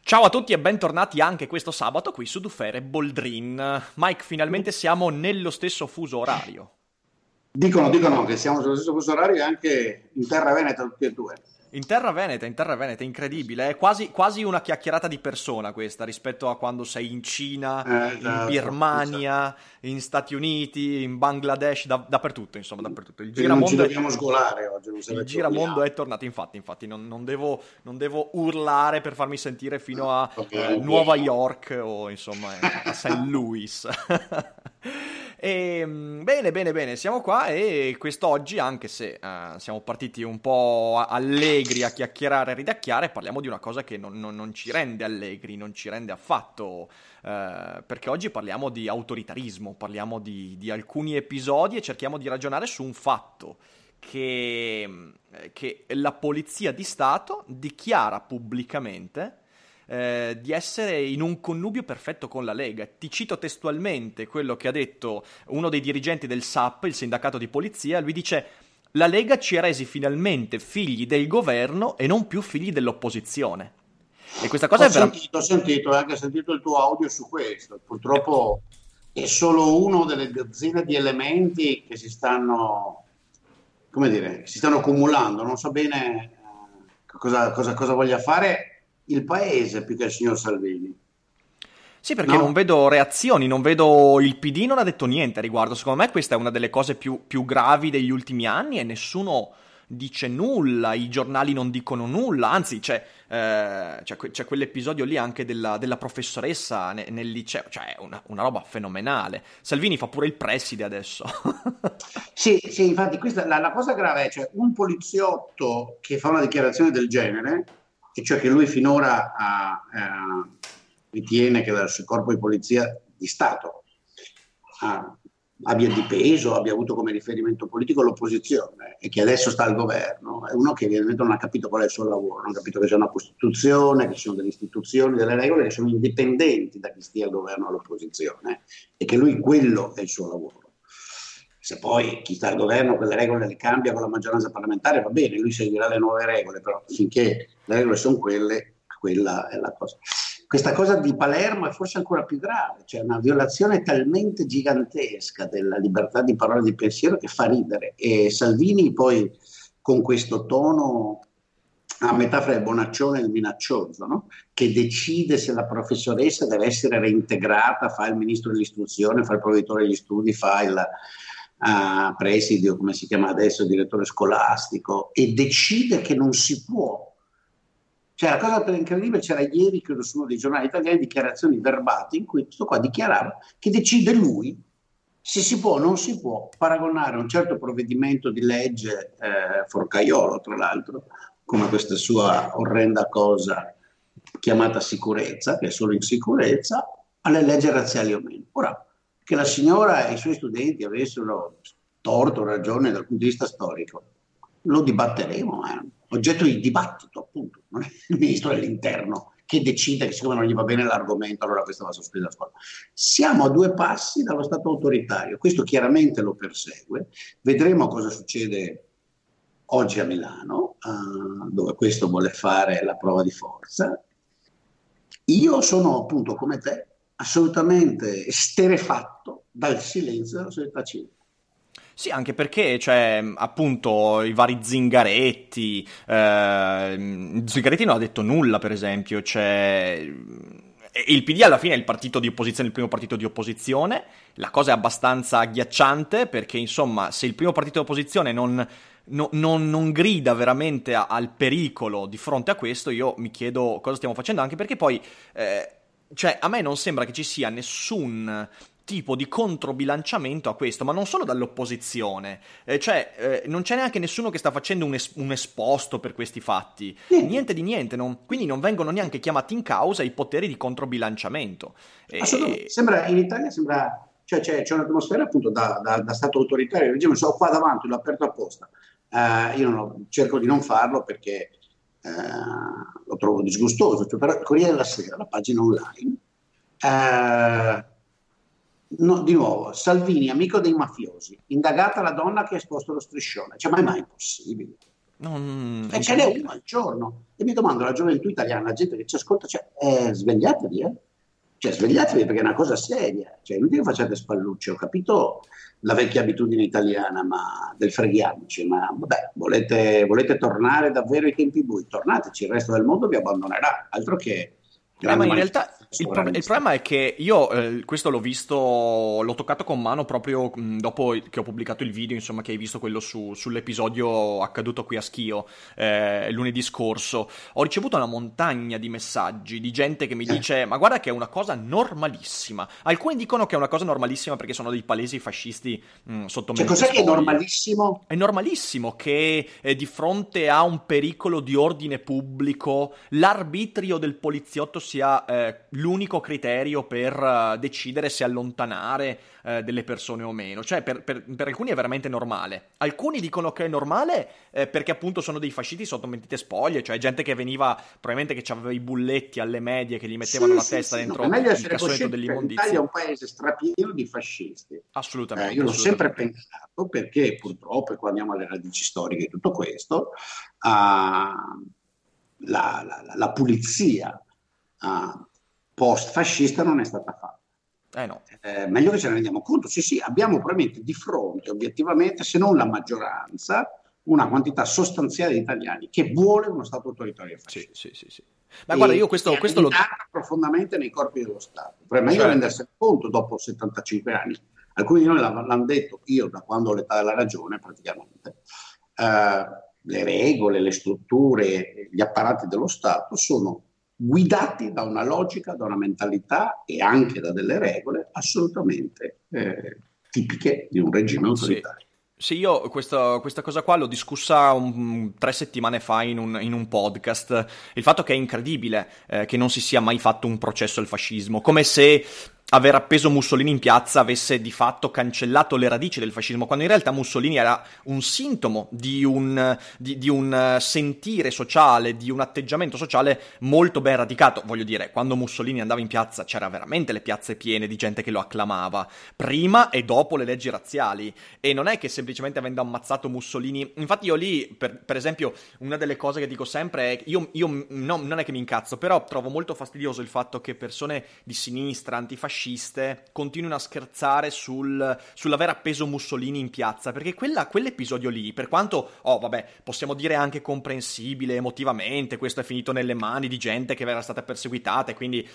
Ciao a tutti e bentornati anche questo sabato qui su Dufere Boldrin. Mike, finalmente siamo nello stesso fuso orario. Dicono, dicono che siamo nello stesso fuso orario e anche in terra veneta tutti e due. In terra veneta, in terra veneta, incredibile. È quasi, quasi, una chiacchierata di persona questa rispetto a quando sei in Cina, eh, in esatto, Birmania, esatto. in Stati Uniti, in Bangladesh, da, dappertutto, insomma, dappertutto. Il giramondo, è... Il giramondo è tornato, infatti, infatti non, non, devo, non, devo, urlare per farmi sentire fino a okay, eh, Nuova York o insomma a St. Louis. E, ehm, bene, bene, bene, siamo qua e quest'oggi, anche se uh, siamo partiti un po' allegri a chiacchierare e ridacchiare, parliamo di una cosa che non, non, non ci rende allegri, non ci rende affatto, uh, perché oggi parliamo di autoritarismo, parliamo di, di alcuni episodi e cerchiamo di ragionare su un fatto. Che, che la polizia di Stato dichiara pubblicamente eh, di essere in un connubio perfetto con la Lega. Ti cito testualmente quello che ha detto uno dei dirigenti del SAP, il sindacato di polizia, lui dice la Lega ci ha resi finalmente figli del governo e non più figli dell'opposizione. E questa cosa ho è veramente... Sentito, ho sentito, ho anche sentito il tuo audio su questo. Purtroppo è solo uno delle dozzine di elementi che si stanno, come dire, si stanno accumulando. Non so bene eh, cosa, cosa, cosa voglia fare il paese più che il signor Salvini. Sì, perché no. non vedo reazioni, non vedo il PD non ha detto niente a riguardo. Secondo me questa è una delle cose più, più gravi degli ultimi anni e nessuno dice nulla, i giornali non dicono nulla, anzi c'è, eh, c'è, c'è quell'episodio lì anche della, della professoressa ne, nel liceo, cioè una, una, roba fenomenale. Salvini fa pure il preside adesso. sì, sì, infatti questa, la, la cosa grave è cioè, un poliziotto che fa una dichiarazione del genere e cioè che lui finora ha, eh, ritiene che dal corpo di polizia di Stato ha, abbia dipeso, abbia avuto come riferimento politico l'opposizione e che adesso sta al governo, è uno che evidentemente non ha capito qual è il suo lavoro, non ha capito che c'è una Costituzione, che ci sono delle istituzioni, delle regole che sono indipendenti da chi stia al governo o all'opposizione e che lui quello è il suo lavoro. Se poi chi sta al governo quelle regole le cambia con la maggioranza parlamentare, va bene, lui seguirà le nuove regole, però finché le regole sono quelle, quella è la cosa. Questa cosa di Palermo è forse ancora più grave, cioè una violazione talmente gigantesca della libertà di parola e di pensiero che fa ridere. E Salvini poi con questo tono a metà fra il bonaccione e il minaccioso, no? che decide se la professoressa deve essere reintegrata, fa il ministro dell'istruzione, fa il provveditore degli studi, fa il, a presidio, come si chiama adesso, direttore scolastico, e decide che non si può. Cioè, la cosa per incredibile c'era ieri, credo, su uno dei giornali italiani, dichiarazioni verbali in cui questo qua dichiarava che decide lui se si può o non si può paragonare un certo provvedimento di legge eh, forcaiolo, tra l'altro, come questa sua orrenda cosa chiamata sicurezza, che è solo in sicurezza, alle leggi razziali o meno. Ora, che la signora e i suoi studenti avessero torto o ragione dal punto di vista storico, lo dibatteremo, è eh. oggetto di dibattito appunto, non è il ministro dell'interno che decide che siccome non gli va bene l'argomento allora questa va sospesa a scuola. Siamo a due passi dallo Stato autoritario, questo chiaramente lo persegue, vedremo cosa succede oggi a Milano, uh, dove questo vuole fare la prova di forza. Io sono appunto come te assolutamente esterefatto dal silenzio della società civile. Sì, anche perché, cioè, appunto, i vari Zingaretti, eh, Zingaretti non ha detto nulla, per esempio, cioè, il PD alla fine è il partito di opposizione, il primo partito di opposizione, la cosa è abbastanza agghiacciante perché, insomma, se il primo partito di opposizione non, no, non, non grida veramente a, al pericolo di fronte a questo, io mi chiedo cosa stiamo facendo, anche perché poi... Eh, cioè, a me non sembra che ci sia nessun tipo di controbilanciamento a questo, ma non solo dall'opposizione, eh, cioè eh, non c'è neanche nessuno che sta facendo un, es- un esposto per questi fatti, niente. Di niente, non, quindi non vengono neanche chiamati in causa i poteri di controbilanciamento. E... Sembra, in Italia sembra, cioè c'è, c'è un'atmosfera appunto da, da, da, Stato autoritario, il regime sono qua davanti, l'ho aperto apposta, uh, io non, cerco di non farlo perché uh, lo trovo disgustoso, cioè, però il Corriere della Sera, la pagina online, uh, No, di nuovo, Salvini, amico dei mafiosi, indagata la donna che ha esposto lo striscione. Cioè, ma è mai possibile? Non... E ce n'è uno al giorno. E mi domando, la gioventù italiana, la gente che ci ascolta, cioè, eh, svegliatevi, eh? Cioè, svegliatevi perché è una cosa seria. Cioè, non che facciate spallucce. Ho capito la vecchia abitudine italiana ma del freghiamoci, ma vabbè, volete, volete tornare davvero ai tempi bui? Tornateci, il resto del mondo vi abbandonerà. Altro che eh, ma in realtà il, pro- il, problema è che io eh, questo l'ho visto, l'ho toccato con mano proprio mh, dopo che ho pubblicato il video, insomma, che hai visto quello su, sull'episodio accaduto qui a Schio eh, lunedì scorso. Ho ricevuto una montagna di messaggi di gente che mi dice: Ma guarda che è una cosa normalissima. Alcuni dicono che è una cosa normalissima perché sono dei palesi fascisti mh, sotto Cioè, cos'è che è normalissimo? È normalissimo che eh, di fronte a un pericolo di ordine pubblico l'arbitrio del poliziotto sia eh, l'unico criterio per uh, decidere se allontanare uh, delle persone o meno. Cioè, per, per, per, alcuni è veramente normale. Alcuni dicono che è normale eh, perché appunto sono dei fascisti sotto mentite spoglie, cioè gente che veniva, probabilmente che aveva i bulletti alle medie che gli mettevano sì, la sì, testa sì, dentro no, il cassonetto dell'immondizia. L'Italia è un paese strapieno di fascisti. Assolutamente. Eh, io l'ho assolutamente. sempre pensato perché purtroppo, quando andiamo alle radici storiche di tutto questo, uh, la, la, la, la pulizia uh, post-fascista non è stata fatta. Eh no. eh, meglio che ce ne rendiamo conto. Sì, sì, abbiamo probabilmente di fronte, obiettivamente, se non la maggioranza, una quantità sostanziale di italiani che vuole uno Stato autoritario fascista. Sì, sì, sì. sì. Ma e guarda, io questo, questo lo... profondamente nei corpi dello Stato. Per meglio certo. rendersi conto dopo 75 anni. Alcuni di noi l'hanno detto, io da quando ho l'età della ragione praticamente, eh, le regole, le strutture, gli apparati dello Stato sono guidati da una logica, da una mentalità e anche da delle regole assolutamente eh, tipiche di un regime autoritario. Sì. Sì, io questa, questa, cosa qua l'ho discussa un, tre settimane fa in un, in un, podcast. Il fatto che è incredibile eh, che non si sia mai fatto un processo al fascismo, come se aver appeso Mussolini in piazza avesse di fatto cancellato le radici del fascismo, quando in realtà Mussolini era un sintomo di un, di, di un, sentire sociale, di un atteggiamento sociale molto ben radicato. Voglio dire, quando Mussolini andava in piazza c'era veramente le piazze piene di gente che lo acclamava, prima e dopo le leggi razziali. E non è che semplicemente avendo ammazzato Mussolini... Infatti io lì, per, per esempio, una delle cose che dico sempre è... Io, io no, non è che mi incazzo, però trovo molto fastidioso il fatto che persone di sinistra, antifasciste, fasciste continuino a scherzare sul, sull'aver appeso Mussolini in piazza, perché quella, quell'episodio lì, per quanto, oh vabbè, possiamo dire anche comprensibile emotivamente, questo è finito nelle mani di gente che era stata perseguitata e quindi...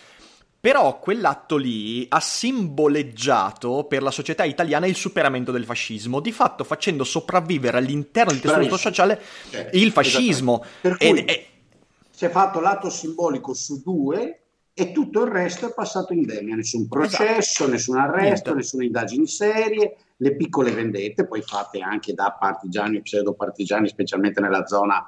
Però quell'atto lì ha simboleggiato per la società italiana il superamento del fascismo, di fatto facendo sopravvivere all'interno del tessuto sociale eh, il fascismo. Per cui e, si è fatto l'atto simbolico su due e tutto il resto è passato indemne, nessun processo, esatto. nessun arresto, Niente. nessuna indagine serie, le piccole vendette, poi fatte anche da partigiani e pseudopartigiani, specialmente nella zona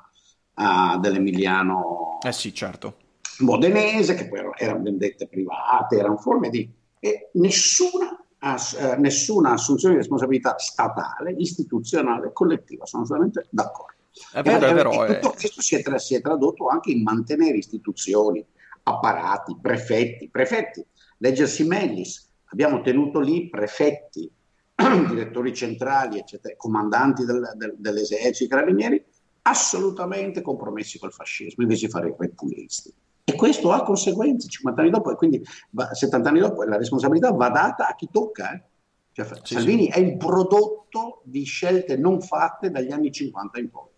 uh, dell'Emiliano eh sì, certo. modenese, che poi erano vendette private, erano forme di... E nessuna, ass- eh, nessuna assunzione di responsabilità statale, istituzionale, collettiva, sono assolutamente d'accordo. È vero, è vero. E tutto questo si è, tra- si è tradotto anche in mantenere istituzioni, apparati, prefetti, prefetti, leggersi Mellis, abbiamo tenuto lì prefetti, direttori centrali, eccetera, comandanti del, del, dell'esercito, carabinieri, assolutamente compromessi col fascismo, invece di fare i repulisti. E questo ha conseguenze 50 anni dopo, e quindi 70 anni dopo la responsabilità va data a chi tocca. Eh? Cioè, sì, Salvini sì. è il prodotto di scelte non fatte dagli anni 50 in poi.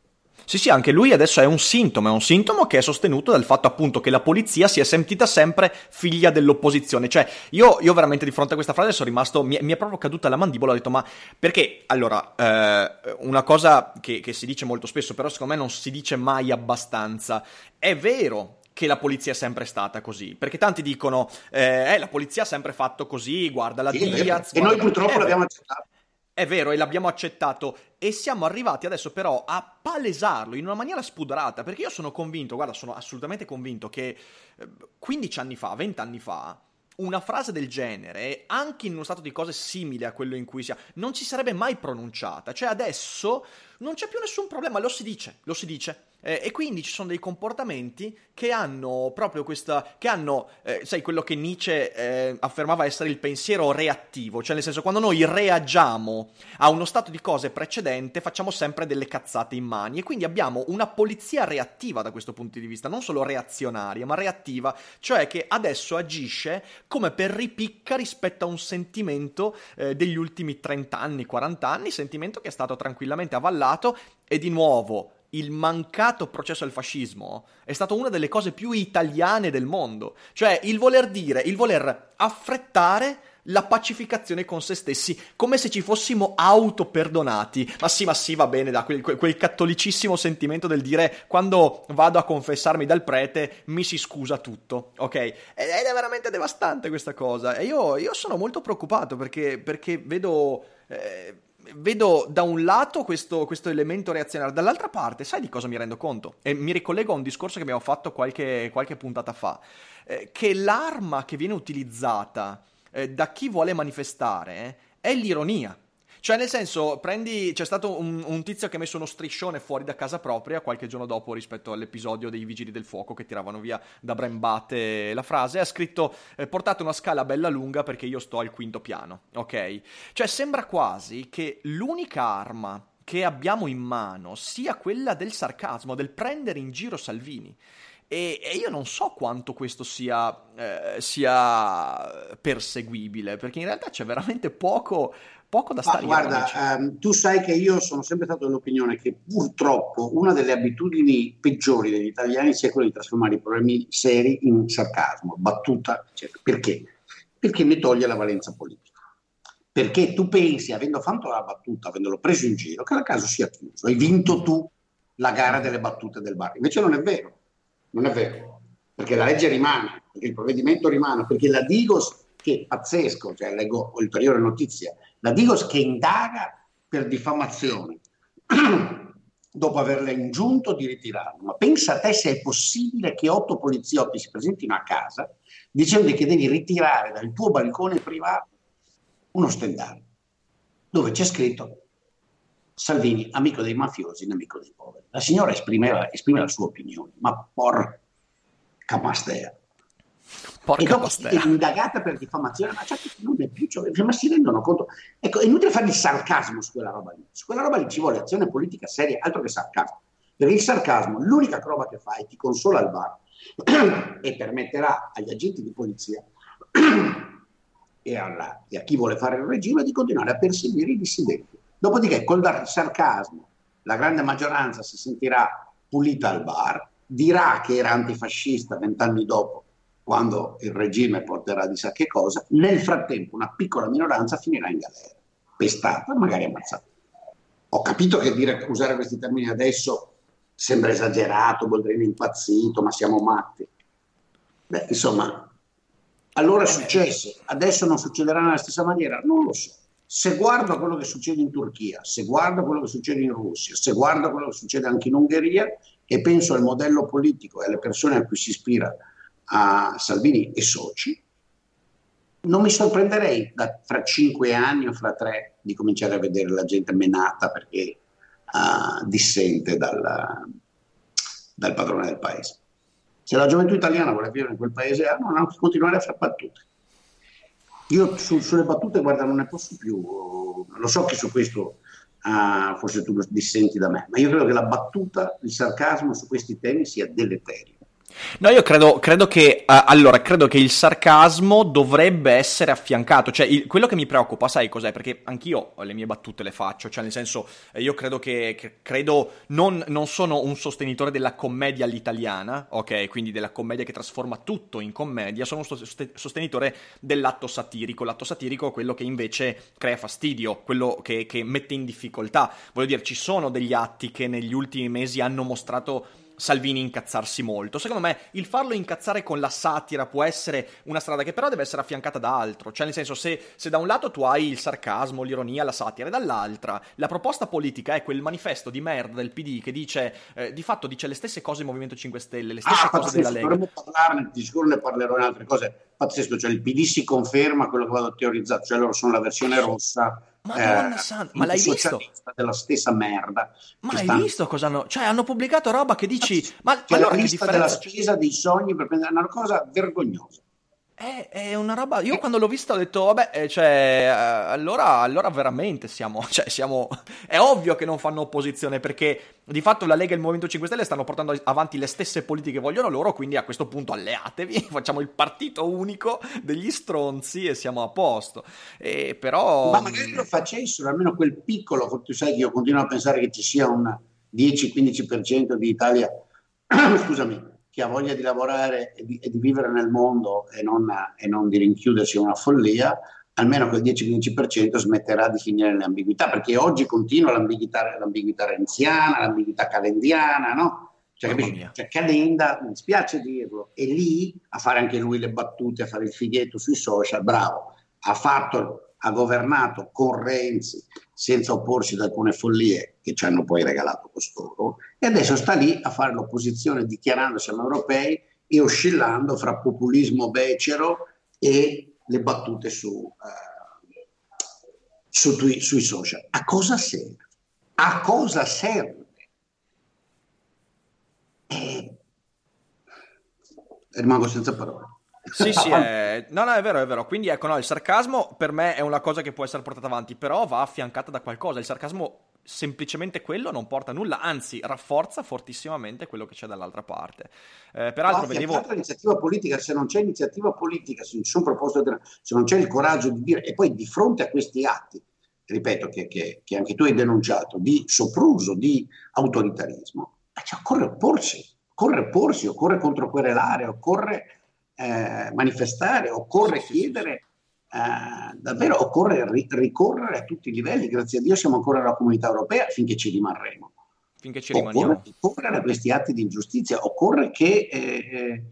Sì, sì, anche lui adesso è un sintomo, è un sintomo che è sostenuto dal fatto appunto che la polizia si è sentita sempre figlia dell'opposizione. Cioè, io, io veramente di fronte a questa frase sono rimasto, mi, mi, è proprio caduta la mandibola, ho detto, ma perché? Allora, eh, una cosa che, che si dice molto spesso, però secondo me non si dice mai abbastanza. È vero che la polizia è sempre stata così. Perché tanti dicono, eh, eh la polizia ha sempre fatto così, guarda la sì, Diaz. E noi purtroppo l'abbiamo accettato. È vero, e l'abbiamo accettato. E siamo arrivati adesso però a palesarlo in una maniera spudorata. Perché io sono convinto, guarda, sono assolutamente convinto che 15 eh, anni fa, 20 anni fa, una frase del genere, anche in uno stato di cose simile a quello in cui sia, non ci sarebbe mai pronunciata. Cioè adesso non c'è più nessun problema, lo si dice, lo si dice. Eh, e quindi ci sono dei comportamenti che hanno proprio questa. che hanno, eh, sai, quello che Nietzsche eh, affermava essere il pensiero reattivo, cioè nel senso quando noi reagiamo a uno stato di cose precedente facciamo sempre delle cazzate in mani e quindi abbiamo una polizia reattiva da questo punto di vista, non solo reazionaria, ma reattiva, cioè che adesso agisce come per ripicca rispetto a un sentimento eh, degli ultimi 30 anni, 40 anni, sentimento che è stato tranquillamente avallato e di nuovo il mancato processo al fascismo è stata una delle cose più italiane del mondo. Cioè il voler dire, il voler affrettare la pacificazione con se stessi, come se ci fossimo autoperdonati. Ma sì, ma sì, va bene, da quel, quel, cattolicissimo sentimento del dire quando vado a confessarmi dal prete mi si scusa tutto, ok? Ed è veramente devastante questa cosa. E io, io sono molto preoccupato perché, perché vedo... Eh, vedo da un lato questo, questo, elemento reazionario, dall'altra parte, sai di cosa mi rendo conto? E mi ricollego a un discorso che abbiamo fatto qualche, qualche puntata fa, eh, che l'arma che viene utilizzata eh, da chi vuole manifestare eh, è l'ironia. Cioè, nel senso, prendi. C'è stato un, un, tizio che ha messo uno striscione fuori da casa propria qualche giorno dopo rispetto all'episodio dei Vigili del Fuoco che tiravano via da Brembate la frase. Ha scritto: eh, Portate una scala bella lunga perché io sto al quinto piano. Ok? Cioè, sembra quasi che l'unica arma che abbiamo in mano sia quella del sarcasmo, del prendere in giro Salvini. E, e io non so quanto questo sia, eh, sia perseguibile, perché in realtà c'è veramente poco poco da stare. Ma guarda, ehm, tu sai che io sono sempre stato dell'opinione che purtroppo una delle abitudini peggiori degli italiani sia quella di trasformare i problemi seri in sarcasmo, battuta, eccetera. Perché? Perché ne toglie la valenza politica. Perché tu pensi, avendo fatto la battuta, avendolo preso in giro, che la caso sia chiuso, hai vinto tu la gara delle battute del bar. Invece non è vero, non è vero, perché la legge rimane, perché il provvedimento rimane, perché la Digos, che pazzesco, cioè leggo ulteriore notizia, la Digos che indaga per diffamazione dopo averla ingiunto di ritirarlo. Ma pensa a te se è possibile che otto poliziotti si presentino a casa dicendo che devi ritirare dal tuo balcone privato uno stendardo dove c'è scritto Salvini, amico dei mafiosi, nemico dei poveri. La signora esprime, esprime la sua opinione, ma porca mastea. Porca e dopo è indagata per diffamazione, ma certo non è più, cioè, ma si rendono conto. Ecco, è inutile fare il sarcasmo su quella roba lì. Su quella roba lì ci vuole azione politica seria, altro che sarcasmo. Perché il sarcasmo, l'unica roba che fa è ti consola al bar e permetterà agli agenti di polizia e, alla, e a chi vuole fare il regime di continuare a perseguire i dissidenti. Dopodiché, col sarcasmo, la grande maggioranza si sentirà pulita al bar, dirà che era antifascista vent'anni dopo quando il regime porterà di sa che cosa, nel frattempo una piccola minoranza finirà in galera, pestata, magari ammazzata. Ho capito che dire, usare questi termini adesso sembra esagerato, Boldrini impazzito, ma siamo matti. Beh, insomma, allora successe, adesso non succederà nella stessa maniera? Non lo so. Se guardo quello che succede in Turchia, se guardo quello che succede in Russia, se guardo quello che succede anche in Ungheria e penso al modello politico e alle persone a cui si ispira a Salvini e soci, non mi sorprenderei da, fra cinque anni o fra tre di cominciare a vedere la gente menata perché uh, dissente dal, dal padrone del paese. Se la gioventù italiana vuole vivere in quel paese, ah, non ha che continuare a fare battute. Io su, sulle battute, guarda, non ne posso più. Lo so che su questo uh, forse tu dissenti da me, ma io credo che la battuta, il sarcasmo su questi temi sia deleterio. No, io credo, credo che, uh, allora, credo che il sarcasmo dovrebbe essere affiancato, cioè il, quello che mi preoccupa, sai cos'è? Perché anch'io le mie battute le faccio, cioè nel senso, eh, io credo che, che credo, non, non, sono un sostenitore della commedia all'italiana, ok? Quindi della commedia che trasforma tutto in commedia, sono un sostenitore dell'atto satirico, l'atto satirico è quello che invece crea fastidio, quello che, che mette in difficoltà, voglio dire, ci sono degli atti che negli ultimi mesi hanno mostrato Salvini incazzarsi molto. Secondo me il farlo incazzare con la satira può essere una strada che però deve essere affiancata da altro. Cioè, nel senso, se, se da un lato tu hai il sarcasmo, l'ironia, la satira, e dall'altra la proposta politica è quel manifesto di merda del PD che dice, eh, di fatto dice le stesse cose del Movimento 5 Stelle, le stesse ah, cose della Lega. Dovremmo parlarne, di sicuro ne parlerò in altre cose. Pazzesco, cioè il PD si conferma quello che vado teorizzato, cioè loro sono la versione rossa Madonna eh, santa, ma l'hai visto? Della stessa merda. Ma hai stanno... visto cosa hanno? Cioè, hanno pubblicato roba che dici. Ma, cioè, allora la lista della spesa dei sogni per prendere una cosa vergognosa. È, è, una roba. Io quando l'ho vista ho detto, vabbè, eh, cioè, eh, allora, allora veramente siamo, cioè, siamo. È ovvio che non fanno opposizione perché di fatto la Lega e il Movimento 5 Stelle stanno portando avanti le stesse politiche che vogliono loro. Quindi a questo punto alleatevi, facciamo il partito unico degli stronzi e siamo a posto. E però. Ma magari lo facessero, almeno quel piccolo. Tu sai che io continuo a pensare che ci sia un 10-15% di Italia. Scusami chi ha voglia di lavorare e di, e di vivere nel mondo e non, e non, di rinchiudersi in una follia, almeno quel 10-15% smetterà di finire le ambiguità, perché oggi continua l'ambiguità, l'ambiguità renziana, l'ambiguità calendiana, no? Cioè, cioè, Calenda, mi spiace dirlo, è lì a fare anche lui le battute, a fare il fighetto sui social, bravo, ha fatto ha governato con Renzi senza opporsi ad alcune follie che ci hanno poi regalato costoro e adesso sta lì a fare l'opposizione dichiarandosi europei e oscillando fra populismo becero e le battute su, uh, su tui, sui social. A cosa serve? A cosa serve? Eh, rimango senza parole. Sì, sì, è... no, no, è vero, è vero. Quindi ecco, no, il sarcasmo per me è una cosa che può essere portata avanti, però va affiancata da qualcosa. Il sarcasmo semplicemente quello non porta a nulla, anzi rafforza fortissimamente quello che c'è dall'altra parte. Eh, peraltro vedevo... l'iniziativa politica, se non c'è iniziativa politica, se non, proposte, se non c'è il coraggio di dire, e poi di fronte a questi atti, ripeto che, che, che anche tu hai denunciato, di sopruso, di autoritarismo, cioè, occorre opporsi, occorre opporsi, occorre controquerelare, occorre eh, manifestare, occorre chiedere, eh, davvero occorre ri- ricorrere a tutti i livelli. Grazie a Dio siamo ancora nella comunità europea finché ci rimarremo. Finché ci rimaniamo. Occorre ricorrere a questi atti di ingiustizia, occorre che eh, eh,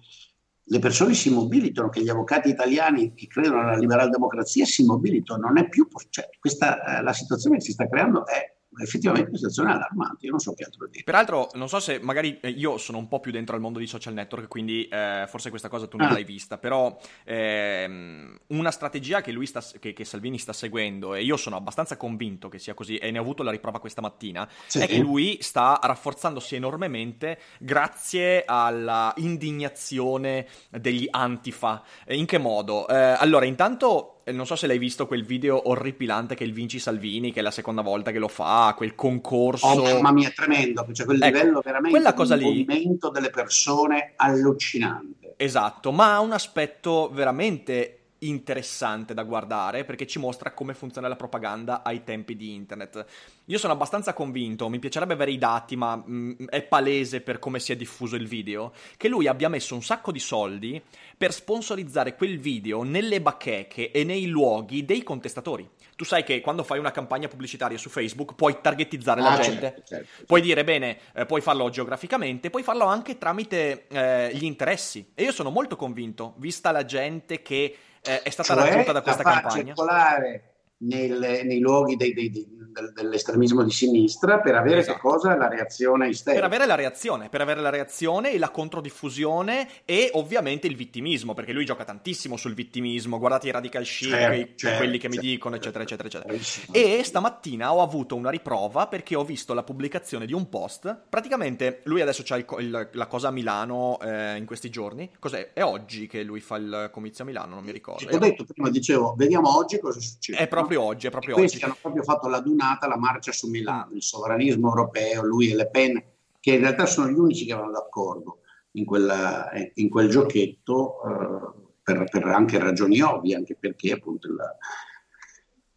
le persone si mobilitino, che gli avvocati italiani che credono alla liberal democrazia si mobilitino. Non è più, cioè, questa, eh, la situazione che si sta creando è effettivamente una situazione allarmante, io non so che altro dire. Peraltro, non so se magari eh, io sono un po' più dentro al mondo di social network, quindi eh, forse questa cosa tu non ah. l'hai vista, però ehm, una strategia che, lui sta, che, che, Salvini sta seguendo, e io sono abbastanza convinto che sia così, e ne ho avuto la riprova questa mattina, sì. è che lui sta rafforzandosi enormemente grazie alla indignazione degli antifa. In che modo? Eh, allora, intanto non so se l'hai visto quel video orripilante che è il Vinci Salvini, che è la seconda volta che lo fa, quel concorso. Oh, mamma mia, tremendo, cioè quel ecco, livello veramente quella cosa di movimento delle persone allucinante. Esatto, ma ha un aspetto veramente interessante da guardare perché ci mostra come funziona la propaganda ai tempi di internet. Io sono abbastanza convinto, mi piacerebbe avere i dati, ma mh, mm, è palese per come si è diffuso il video, che lui abbia messo un sacco di soldi per sponsorizzare quel video nelle bacheche e nei luoghi dei contestatori. Tu sai che quando fai una campagna pubblicitaria su Facebook puoi targetizzare la ah, gente, certo, certo, certo. puoi dire bene, eh, puoi farlo geograficamente, puoi farlo anche tramite eh, gli interessi. E io sono molto convinto, vista la gente che eh, è stata cioè, raggiunta da questa campagna. circolare nel, nei luoghi dei, dei, dei, dell'estremismo di sinistra per avere esatto. che cosa? La reazione isterica. Per avere la reazione, per avere la reazione e la controdiffusione e ovviamente il vittimismo, perché lui gioca tantissimo sul vittimismo, guardate i radical chic, certo, certo, quelli che certo, mi dicono, eccetera, eccetera, eccetera. E stamattina ho avuto una riprova perché ho visto la pubblicazione di un post, praticamente lui adesso il, la cosa a Milano eh, in questi giorni, cos'è? È oggi che lui fa il comizio a Milano, non mi ricordo. Ho detto prima, dicevo, vediamo oggi cosa succede. È proprio proprio oggi, è proprio Questi oggi. hanno proprio fatto la dunata, la marcia su Milano, il sovranismo europeo, lui e Le Pen, che in realtà sono gli unici che vanno d'accordo in, quella, in quel giochetto, eh, per, per, anche ragioni ovvie, anche perché appunto il,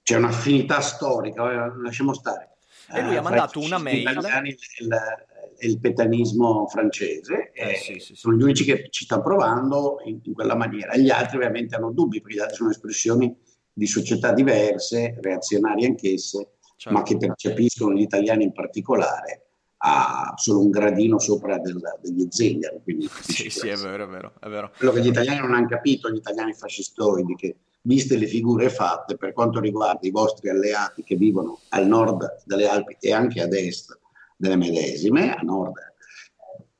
c'è un'affinità storica, eh, lasciamo stare. E lui ha eh, mandato una mail. Il, il petanismo francese, eh, sì, sì, sono gli unici che ci stanno provando in, in, quella maniera. Gli altri ovviamente hanno dubbi, perché gli altri sono espressioni di società diverse, reazionarie anchesse, certo. ma che percepiscono gli italiani in particolare ha solo un gradino sopra del, degli zingari. Quindi sì, sì, è vero, è vero, è vero. Quello che gli italiani non hanno capito, gli italiani fascistoidi, che viste le figure fatte per quanto riguarda i vostri alleati che vivono al nord delle Alpi e anche ad est delle medesime, a nord,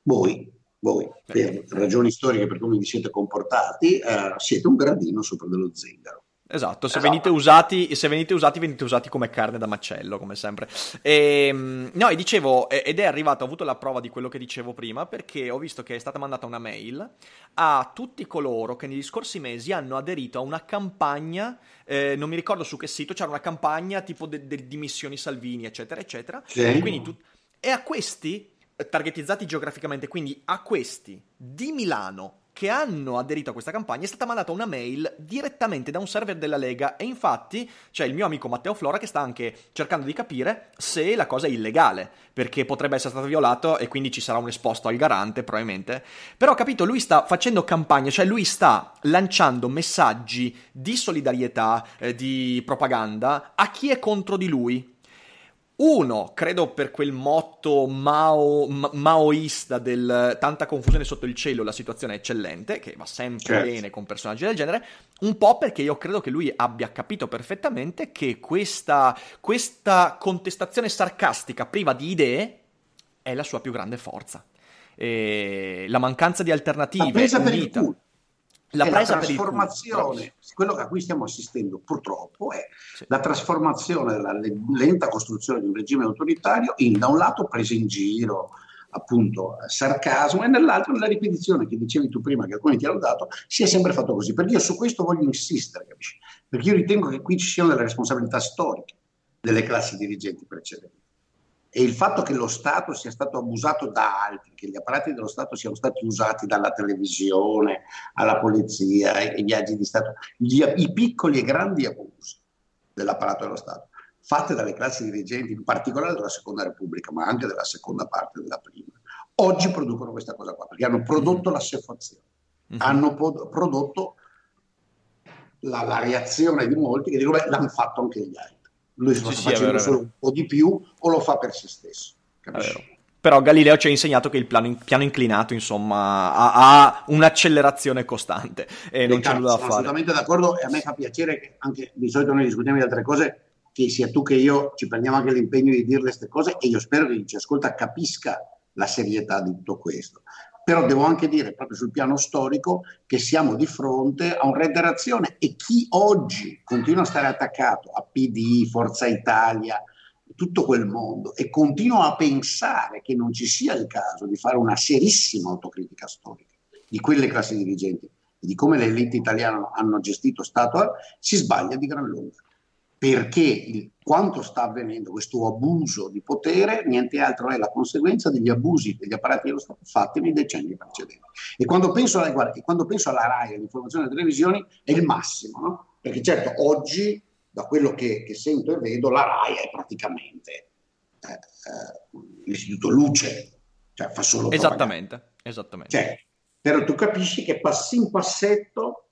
voi, voi per ragioni storiche per come vi siete comportati, eh, siete un gradino sopra dello zingaro. Esatto, se, esatto. Venite usati, se venite usati, venite usati come carne da macello, come sempre. E, ehm, no, e dicevo, ed è arrivato, ho avuto la prova di quello che dicevo prima, perché ho visto che è stata mandata una mail a tutti coloro che negli scorsi mesi hanno aderito a una campagna, eh, non mi ricordo su che sito, c'era una campagna tipo de- de- di missioni Salvini, eccetera, eccetera. Sì. Tu- e a questi, targetizzati geograficamente, quindi a questi di Milano, che hanno aderito a questa campagna è stata mandata una mail direttamente da un server della Lega e infatti c'è il mio amico Matteo Flora che sta anche cercando di capire se la cosa è illegale, perché potrebbe essere stato violato e quindi ci sarà un esposto al garante probabilmente. Però capito, lui sta facendo campagna, cioè lui sta lanciando messaggi di solidarietà, eh, di propaganda a chi è contro di lui uno, credo per quel motto mao, ma- maoista del tanta confusione sotto il cielo, la situazione è eccellente, che va sempre certo. bene con personaggi del genere, un po' perché io credo che lui abbia capito perfettamente che questa, questa contestazione sarcastica priva di idee è la sua più grande forza. E la mancanza di alternative. La presa per il culo la, la trasformazione, quello a cui stiamo assistendo purtroppo è sì. la trasformazione della lenta costruzione di un regime autoritario in da un lato presa in giro, appunto sarcasmo e nell'altro la ripetizione che dicevi tu prima che alcuni ti hanno dato si è sempre fatto così perché io su questo voglio insistere capisci? perché io ritengo che qui ci siano delle responsabilità storiche delle classi dirigenti precedenti e il fatto che lo Stato sia stato abusato da altri, che gli apparati dello Stato siano stati usati dalla televisione alla polizia, ai viaggi di Stato, gli, i piccoli e grandi abusi dell'apparato dello Stato, fatti dalle classi dirigenti, in particolare della seconda Repubblica, ma anche della seconda parte della prima, oggi producono questa cosa qua, perché hanno prodotto mm-hmm. l'assefazione, mm-hmm. hanno po- prodotto la, la, reazione di molti che dicono, beh, l'hanno fatto anche gli altri lui sta sì, facendo sì, solo un po' di più o lo fa per se stesso. Però Galileo ci ha insegnato che il piano, piano inclinato, insomma, ha, ha, un'accelerazione costante e non c'è nulla da fare. Sono assolutamente d'accordo e a me fa piacere che anche di solito noi discutiamo di altre cose, che sia tu che io ci prendiamo anche l'impegno di dire queste cose e io spero che chi ci ascolta capisca la serietà di tutto questo. Però devo anche dire, proprio sul piano storico, che siamo di fronte a un re d'azione e chi oggi continua a stare attaccato a PD, Forza Italia, tutto quel mondo e continua a pensare che non ci sia il caso di fare una serissima autocritica storica di quelle classi dirigenti e di come le elite italiane hanno gestito Stato, si sbaglia di gran lunga perché il, quanto sta avvenendo questo abuso di potere niente altro è la conseguenza degli abusi degli apparati dello Stato fatti nei decenni precedenti. E quando penso, alla, guarda, quando penso alla RAI, all'informazione delle televisioni, è il massimo, no? perché certo oggi, da quello che, che, sento e vedo, la RAI è praticamente eh, eh, l'istituto luce, cioè fa solo Esattamente, esattamente. Cioè, però tu capisci che passi in passetto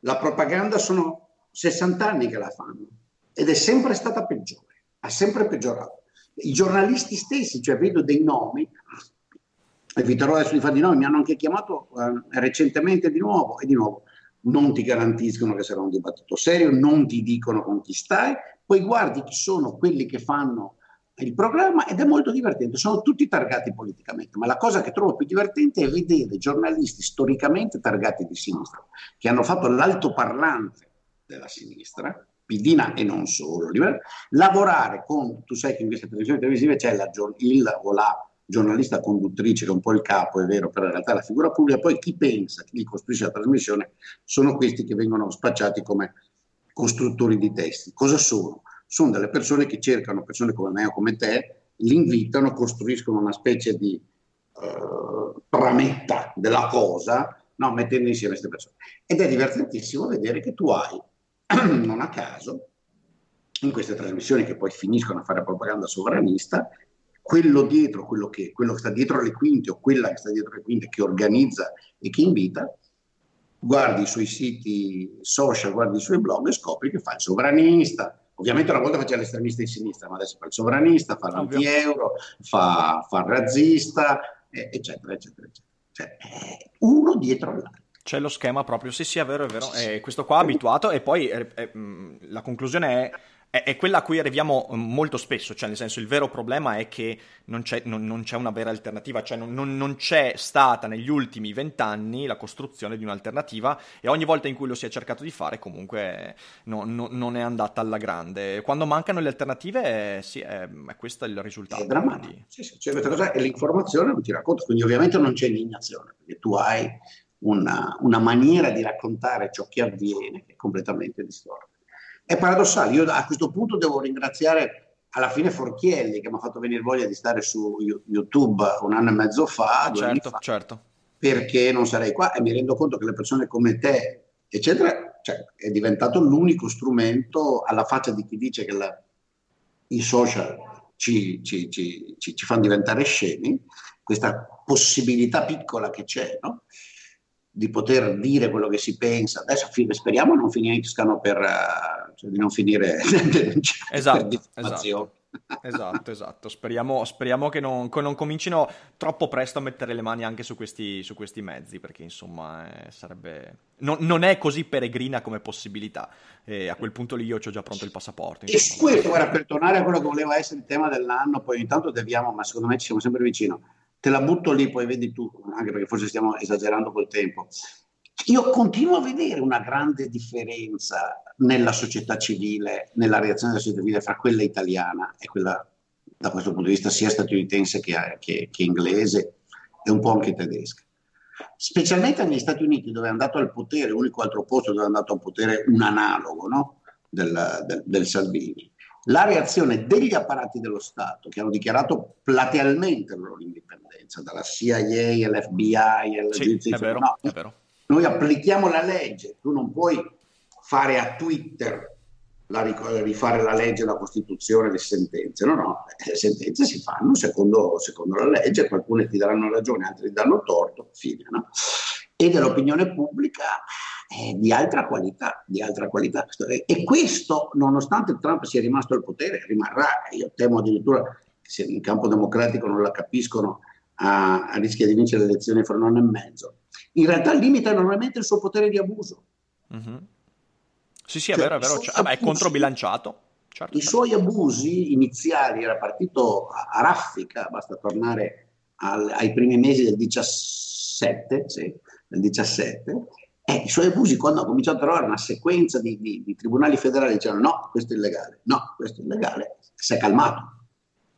la propaganda sono 60 anni che la fanno ed è sempre stata peggiore, ha sempre peggiorato. I giornalisti stessi, cioè vedo dei nomi, eviterò adesso di fare di nomi, mi hanno anche chiamato eh, recentemente di nuovo e di nuovo non ti garantiscono che sarà un dibattito serio, non ti dicono con chi stai, poi guardi chi sono quelli che fanno il programma ed è molto divertente, sono tutti targati politicamente, ma la cosa che trovo più divertente è vedere giornalisti storicamente targati di sinistra, che hanno fatto l'altoparlante della sinistra, Pidina e non solo, lavorare con, tu sai che in queste televisioni televisive c'è la, il o la giornalista conduttrice che è un po' il capo, è vero, però in realtà la figura pubblica, poi chi pensa, chi costruisce la trasmissione, sono questi che vengono spacciati come costruttori di testi. Cosa sono? Sono delle persone che cercano, persone come me o come te, li invitano, costruiscono una specie di uh, trametta della cosa, no, mettendo insieme queste persone. Ed è divertentissimo vedere che tu hai non a caso, in queste trasmissioni che poi finiscono a fare propaganda sovranista, quello dietro, quello che, quello che sta dietro le quinte o quella che sta dietro le quinte, che organizza e che invita, guardi i suoi siti social, guardi i suoi blog e scopri che fa il sovranista, Ovviamente una volta faceva l'estremista di sinistra, ma adesso fa il sovranista, fa l'anti-euro, fa, fa il razzista, eccetera, eccetera, eccetera. Cioè, uno dietro l'altro. C'è lo schema proprio, sì sì è vero, è vero, eh, questo qua abituato e poi eh, eh, la conclusione è è, è, quella a cui arriviamo mm, molto spesso, cioè nel senso il vero problema è che non c'è, non, non c'è una vera alternativa, cioè non, non, c'è stata negli ultimi vent'anni la costruzione di un'alternativa e ogni volta in cui lo si è cercato di fare comunque no, no, non è andata alla grande. Quando mancano le alternative, eh, sì, è, è, questo il risultato. È drammatico, sì, sì, cioè, è l'informazione non ti racconta, quindi ovviamente non c'è indignazione, perché tu hai una, una maniera di raccontare ciò che avviene che è completamente distorta. È paradossale, io a questo punto devo ringraziare alla fine Forchielli che mi ha fatto venire voglia di stare su YouTube un anno e mezzo fa, certo, fa, certo. perché non sarei qua e mi rendo conto che le persone come te, eccetera, cioè, è diventato l'unico strumento alla faccia di chi dice che la, i social ci, ci, ci, ci, fanno diventare scemi, questa possibilità piccola che c'è, no? Di poter dire quello che si pensa. Adesso speriamo non finiscano per, uh, cioè di non finire esatto, esatto. esatto, esatto. Speriamo, speriamo che, non, che, non, comincino troppo presto a mettere le mani anche su questi, su questi mezzi, perché insomma eh, sarebbe... Non, non, è così peregrina come possibilità. E a quel punto lì io ho già pronto il passaporto. E su questo, guarda, per tornare a quello che voleva essere il tema dell'anno, poi intanto deviamo, ma secondo me ci siamo sempre vicino te la butto lì, poi vedi tu, anche perché forse stiamo esagerando col tempo. Io continuo a vedere una grande differenza nella società civile, nella reazione della società civile fra quella italiana e quella, da questo punto di vista, sia statunitense che, che, che inglese e un po' anche tedesca. Specialmente negli Stati Uniti, dove è andato al potere, l'unico altro posto dove è andato al potere un analogo no? del, del, del Salvini la reazione degli apparati dello Stato che hanno dichiarato platealmente la loro indipendenza, dalla CIA all'FBI alla sì. È vero, no, è vero. Noi applichiamo la legge, tu non puoi fare a Twitter la, rifare la legge, la Costituzione, le sentenze. No, no, le sentenze si fanno secondo, secondo la legge, alcune ti daranno ragione, altri ti danno torto, fine. No? E dell'opinione pubblica eh, di altra qualità, di altra qualità. E questo, nonostante Trump sia rimasto al potere, rimarrà. Io temo addirittura che se in campo democratico non la capiscono, a, a rischio di vincere le elezioni fra un anno e mezzo. In realtà limita enormemente il suo potere di abuso. Mm-hmm. Sì, sì, è cioè, vero, è vero. Cioè, ah, è controbilanciato. Certo, I certo. suoi abusi iniziali era partito a, a raffica, basta tornare al, ai primi mesi del 17, sì, del 17 eh, I suoi abusi, quando ha cominciato a trovare una sequenza di, di, di tribunali federali, dicevano no, questo è illegale, no, questo è illegale, si è calmato.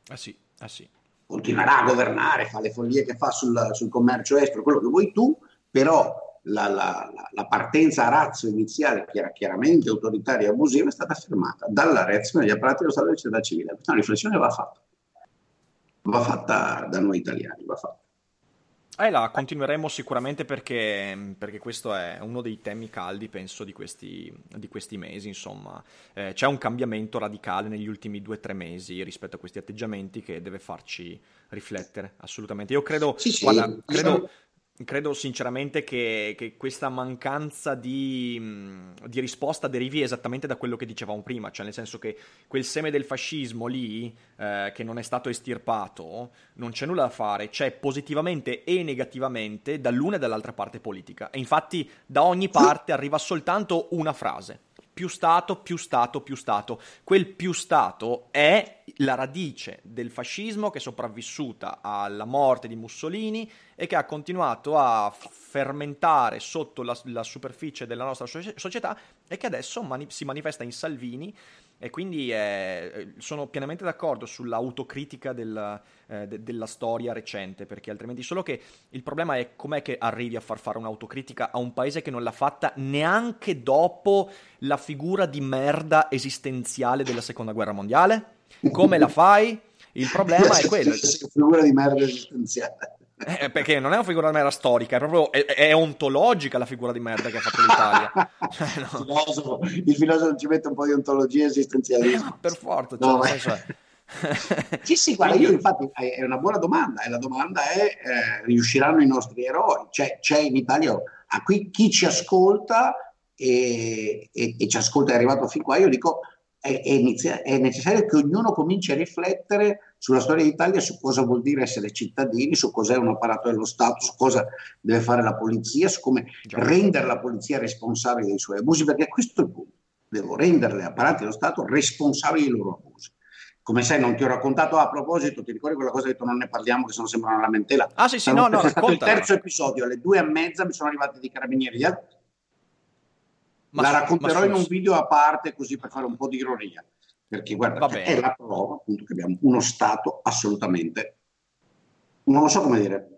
Ah sì, ah sì. Continuerà a governare, fa le follie che fa sul, sul commercio estero, quello che vuoi tu, però la, la, la, partenza a razzo iniziale, che era chiaramente autoritaria e abusiva, è stata fermata dalla reazione degli apparati dello Stato della società civile. Questa riflessione va fatta. Va fatta da noi italiani, va fatta. Eh, la continueremo sicuramente perché, perché, questo è uno dei temi caldi, penso, di questi, di questi mesi. Insomma, eh, c'è un cambiamento radicale negli ultimi due o tre mesi rispetto a questi atteggiamenti che deve farci riflettere assolutamente. Io credo, sì, sì, guarda, credo, Credo sinceramente che, che questa mancanza di, di, risposta derivi esattamente da quello che dicevamo prima, cioè nel senso che quel seme del fascismo lì, eh, che non è stato estirpato, non c'è nulla da fare, c'è positivamente e negativamente dall'una e dall'altra parte politica. E infatti da ogni parte arriva soltanto una frase più Stato, più Stato, più Stato. Quel più Stato è la radice del fascismo che è sopravvissuta alla morte di Mussolini e che ha continuato a fermentare sotto la, la superficie della nostra società e che adesso mani- si manifesta in Salvini e quindi eh, sono pienamente d'accordo sull'autocritica del, eh, de- della storia recente, perché altrimenti solo che il problema è com'è che arrivi a far fare un'autocritica a un paese che non l'ha fatta neanche dopo la figura di merda esistenziale della seconda guerra mondiale? Come la fai? Il problema è quello. Figura di merda esistenziale. Eh, perché non è una figura di merda storica, è proprio è, è, ontologica la figura di merda che ha fatto l'Italia. Cioè, no. il, filosofo, il, filosofo, ci mette un po' di ontologia e esistenzialismo. per forza, cioè, no, ma... sì, sì, guarda, io infatti è una buona domanda e la domanda è eh, riusciranno i nostri eroi? Cioè, c'è in Italia, a qui chi ci ascolta e, e, e ci ascolta è arrivato fin qua, io dico è, è, inizia- è, necessario che ognuno cominci a riflettere sulla storia d'Italia, su cosa vuol dire essere cittadini, su cos'è un apparato dello Stato, su cosa deve fare la polizia, su come Già. rendere la polizia responsabile dei suoi abusi, perché questo è il punto. Devo rendere gli apparati dello Stato responsabili dei loro abusi. Come sai, non ti ho raccontato a proposito, ti ricordi quella cosa che detto non ne parliamo, che se no sembra una lamentela. Ah, sì, sì, no, no, è stato il terzo episodio, alle due e mezza mi sono arrivati dei carabinieri. Ma la racconterò ma in un video a parte, così per fare un po' di ironia. Perché guarda, è la prova appunto che abbiamo uno Stato assolutamente, non lo so come dire,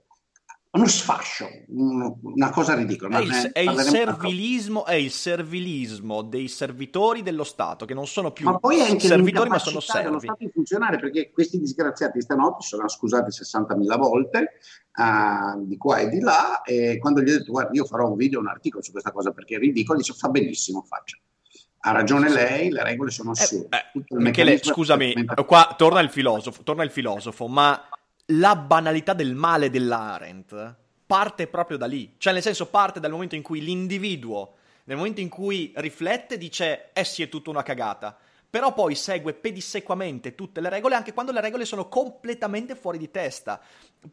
uno sfascio, una cosa ridicola. È il, è il, servilismo, è il servilismo dei servitori dello Stato, che non sono più ma poi anche servitori, ma sono servi. dello Stato di funzionare, perché questi disgraziati stanotte sono scusati 60.000 volte, uh, di qua e di là, e quando gli ho detto, guarda, io farò un video, un articolo su questa cosa, perché è ridicolo, dice, fa benissimo, faccia. Ha ragione lei, le regole sono assurde. Eh, eh, Michele, scusami, qua torna il filosofo, torna il filosofo, ma la banalità del male dell'Arendt parte proprio da lì. Cioè, nel senso, parte dal momento in cui l'individuo, nel momento in cui riflette, dice, eh sì, è tutta una cagata però poi segue pedissequamente tutte le regole anche quando le regole sono completamente fuori di testa.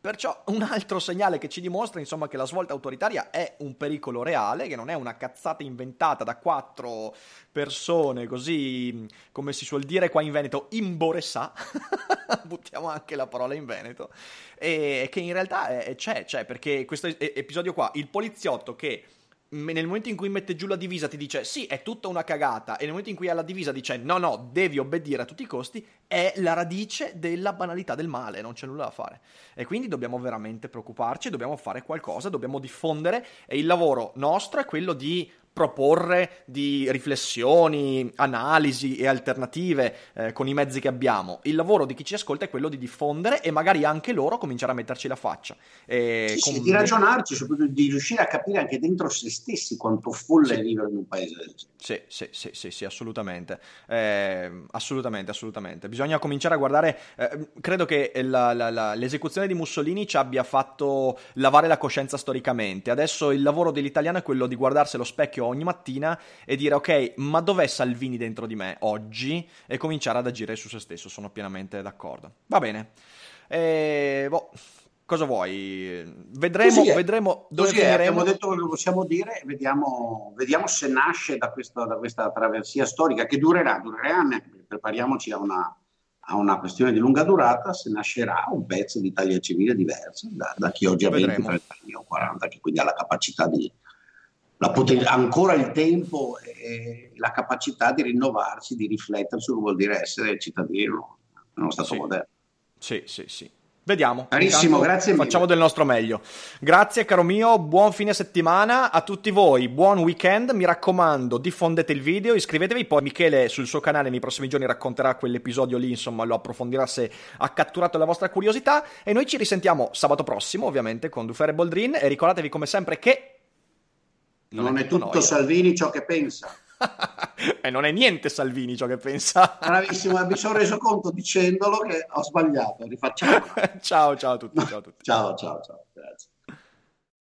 Perciò un altro segnale che ci dimostra insomma che la svolta autoritaria è un pericolo reale, che non è una cazzata inventata da quattro persone così, come si suol dire qua in Veneto, imboressà, buttiamo anche la parola in Veneto, e che in realtà è, c'è, c'è, perché questo episodio qua, il poliziotto che nel momento in cui mette giù la divisa ti dice sì, è tutta una cagata, e nel momento in cui ha la divisa dice no, no, devi obbedire a tutti i costi, è la radice della banalità del male, non c'è nulla da fare. E quindi dobbiamo veramente preoccuparci, dobbiamo fare qualcosa, dobbiamo diffondere, e il lavoro nostro è quello di proporre di riflessioni, analisi e alternative eh, con i mezzi che abbiamo. Il lavoro di chi ci ascolta è quello di diffondere e magari anche loro cominciare a metterci la faccia. E sì, con... sì, di ragionarci, soprattutto di riuscire a capire anche dentro se stessi quanto folle sì. è vivere in un paese del genere. Sì, sì, sì, sì, sì assolutamente. Eh, assolutamente, assolutamente. Bisogna cominciare a guardare. Eh, credo che la, la, la, l'esecuzione di Mussolini ci abbia fatto lavare la coscienza storicamente. Adesso il lavoro dell'italiano è quello di guardarsi allo specchio specchio ogni mattina e dire ok, ma dov'è Salvini dentro di me oggi? E cominciare ad agire su se stesso, sono pienamente d'accordo. Va bene. E, boh, cosa vuoi? Vedremo, vedremo dove Così finiremo. Abbiamo detto che lo possiamo dire, vediamo, vediamo se nasce da, questo, da, questa traversia storica che durerà, durerà anni, prepariamoci a una, a una questione di lunga durata, se nascerà un pezzo di Italia civile diverso da, da chi oggi ha 20, 30 anni o 40, che quindi ha la capacità di, poten- ancora il tempo e la capacità di rinnovarsi, di riflettere su vuol dire essere cittadino nello Stato sì. moderno. Sì, sì, sì. Vediamo. Carissimo, grazie mille. Facciamo del nostro meglio. Grazie caro mio, buon fine settimana a tutti voi, buon weekend, mi raccomando diffondete il video, iscrivetevi, poi Michele sul suo canale nei prossimi giorni racconterà quell'episodio lì, insomma lo approfondirà se ha catturato la vostra curiosità e noi ci risentiamo sabato prossimo ovviamente con Dufere Boldrin e ricordatevi come sempre che non, non è, tutto, tutto Salvini ciò che pensa. e non è niente Salvini ciò che pensa. Bravissimo, mi sono reso conto dicendolo che ho sbagliato. Rifacciamo. ciao, ciao a tutti. Ciao, a tutti. ciao, ciao, ciao. Grazie.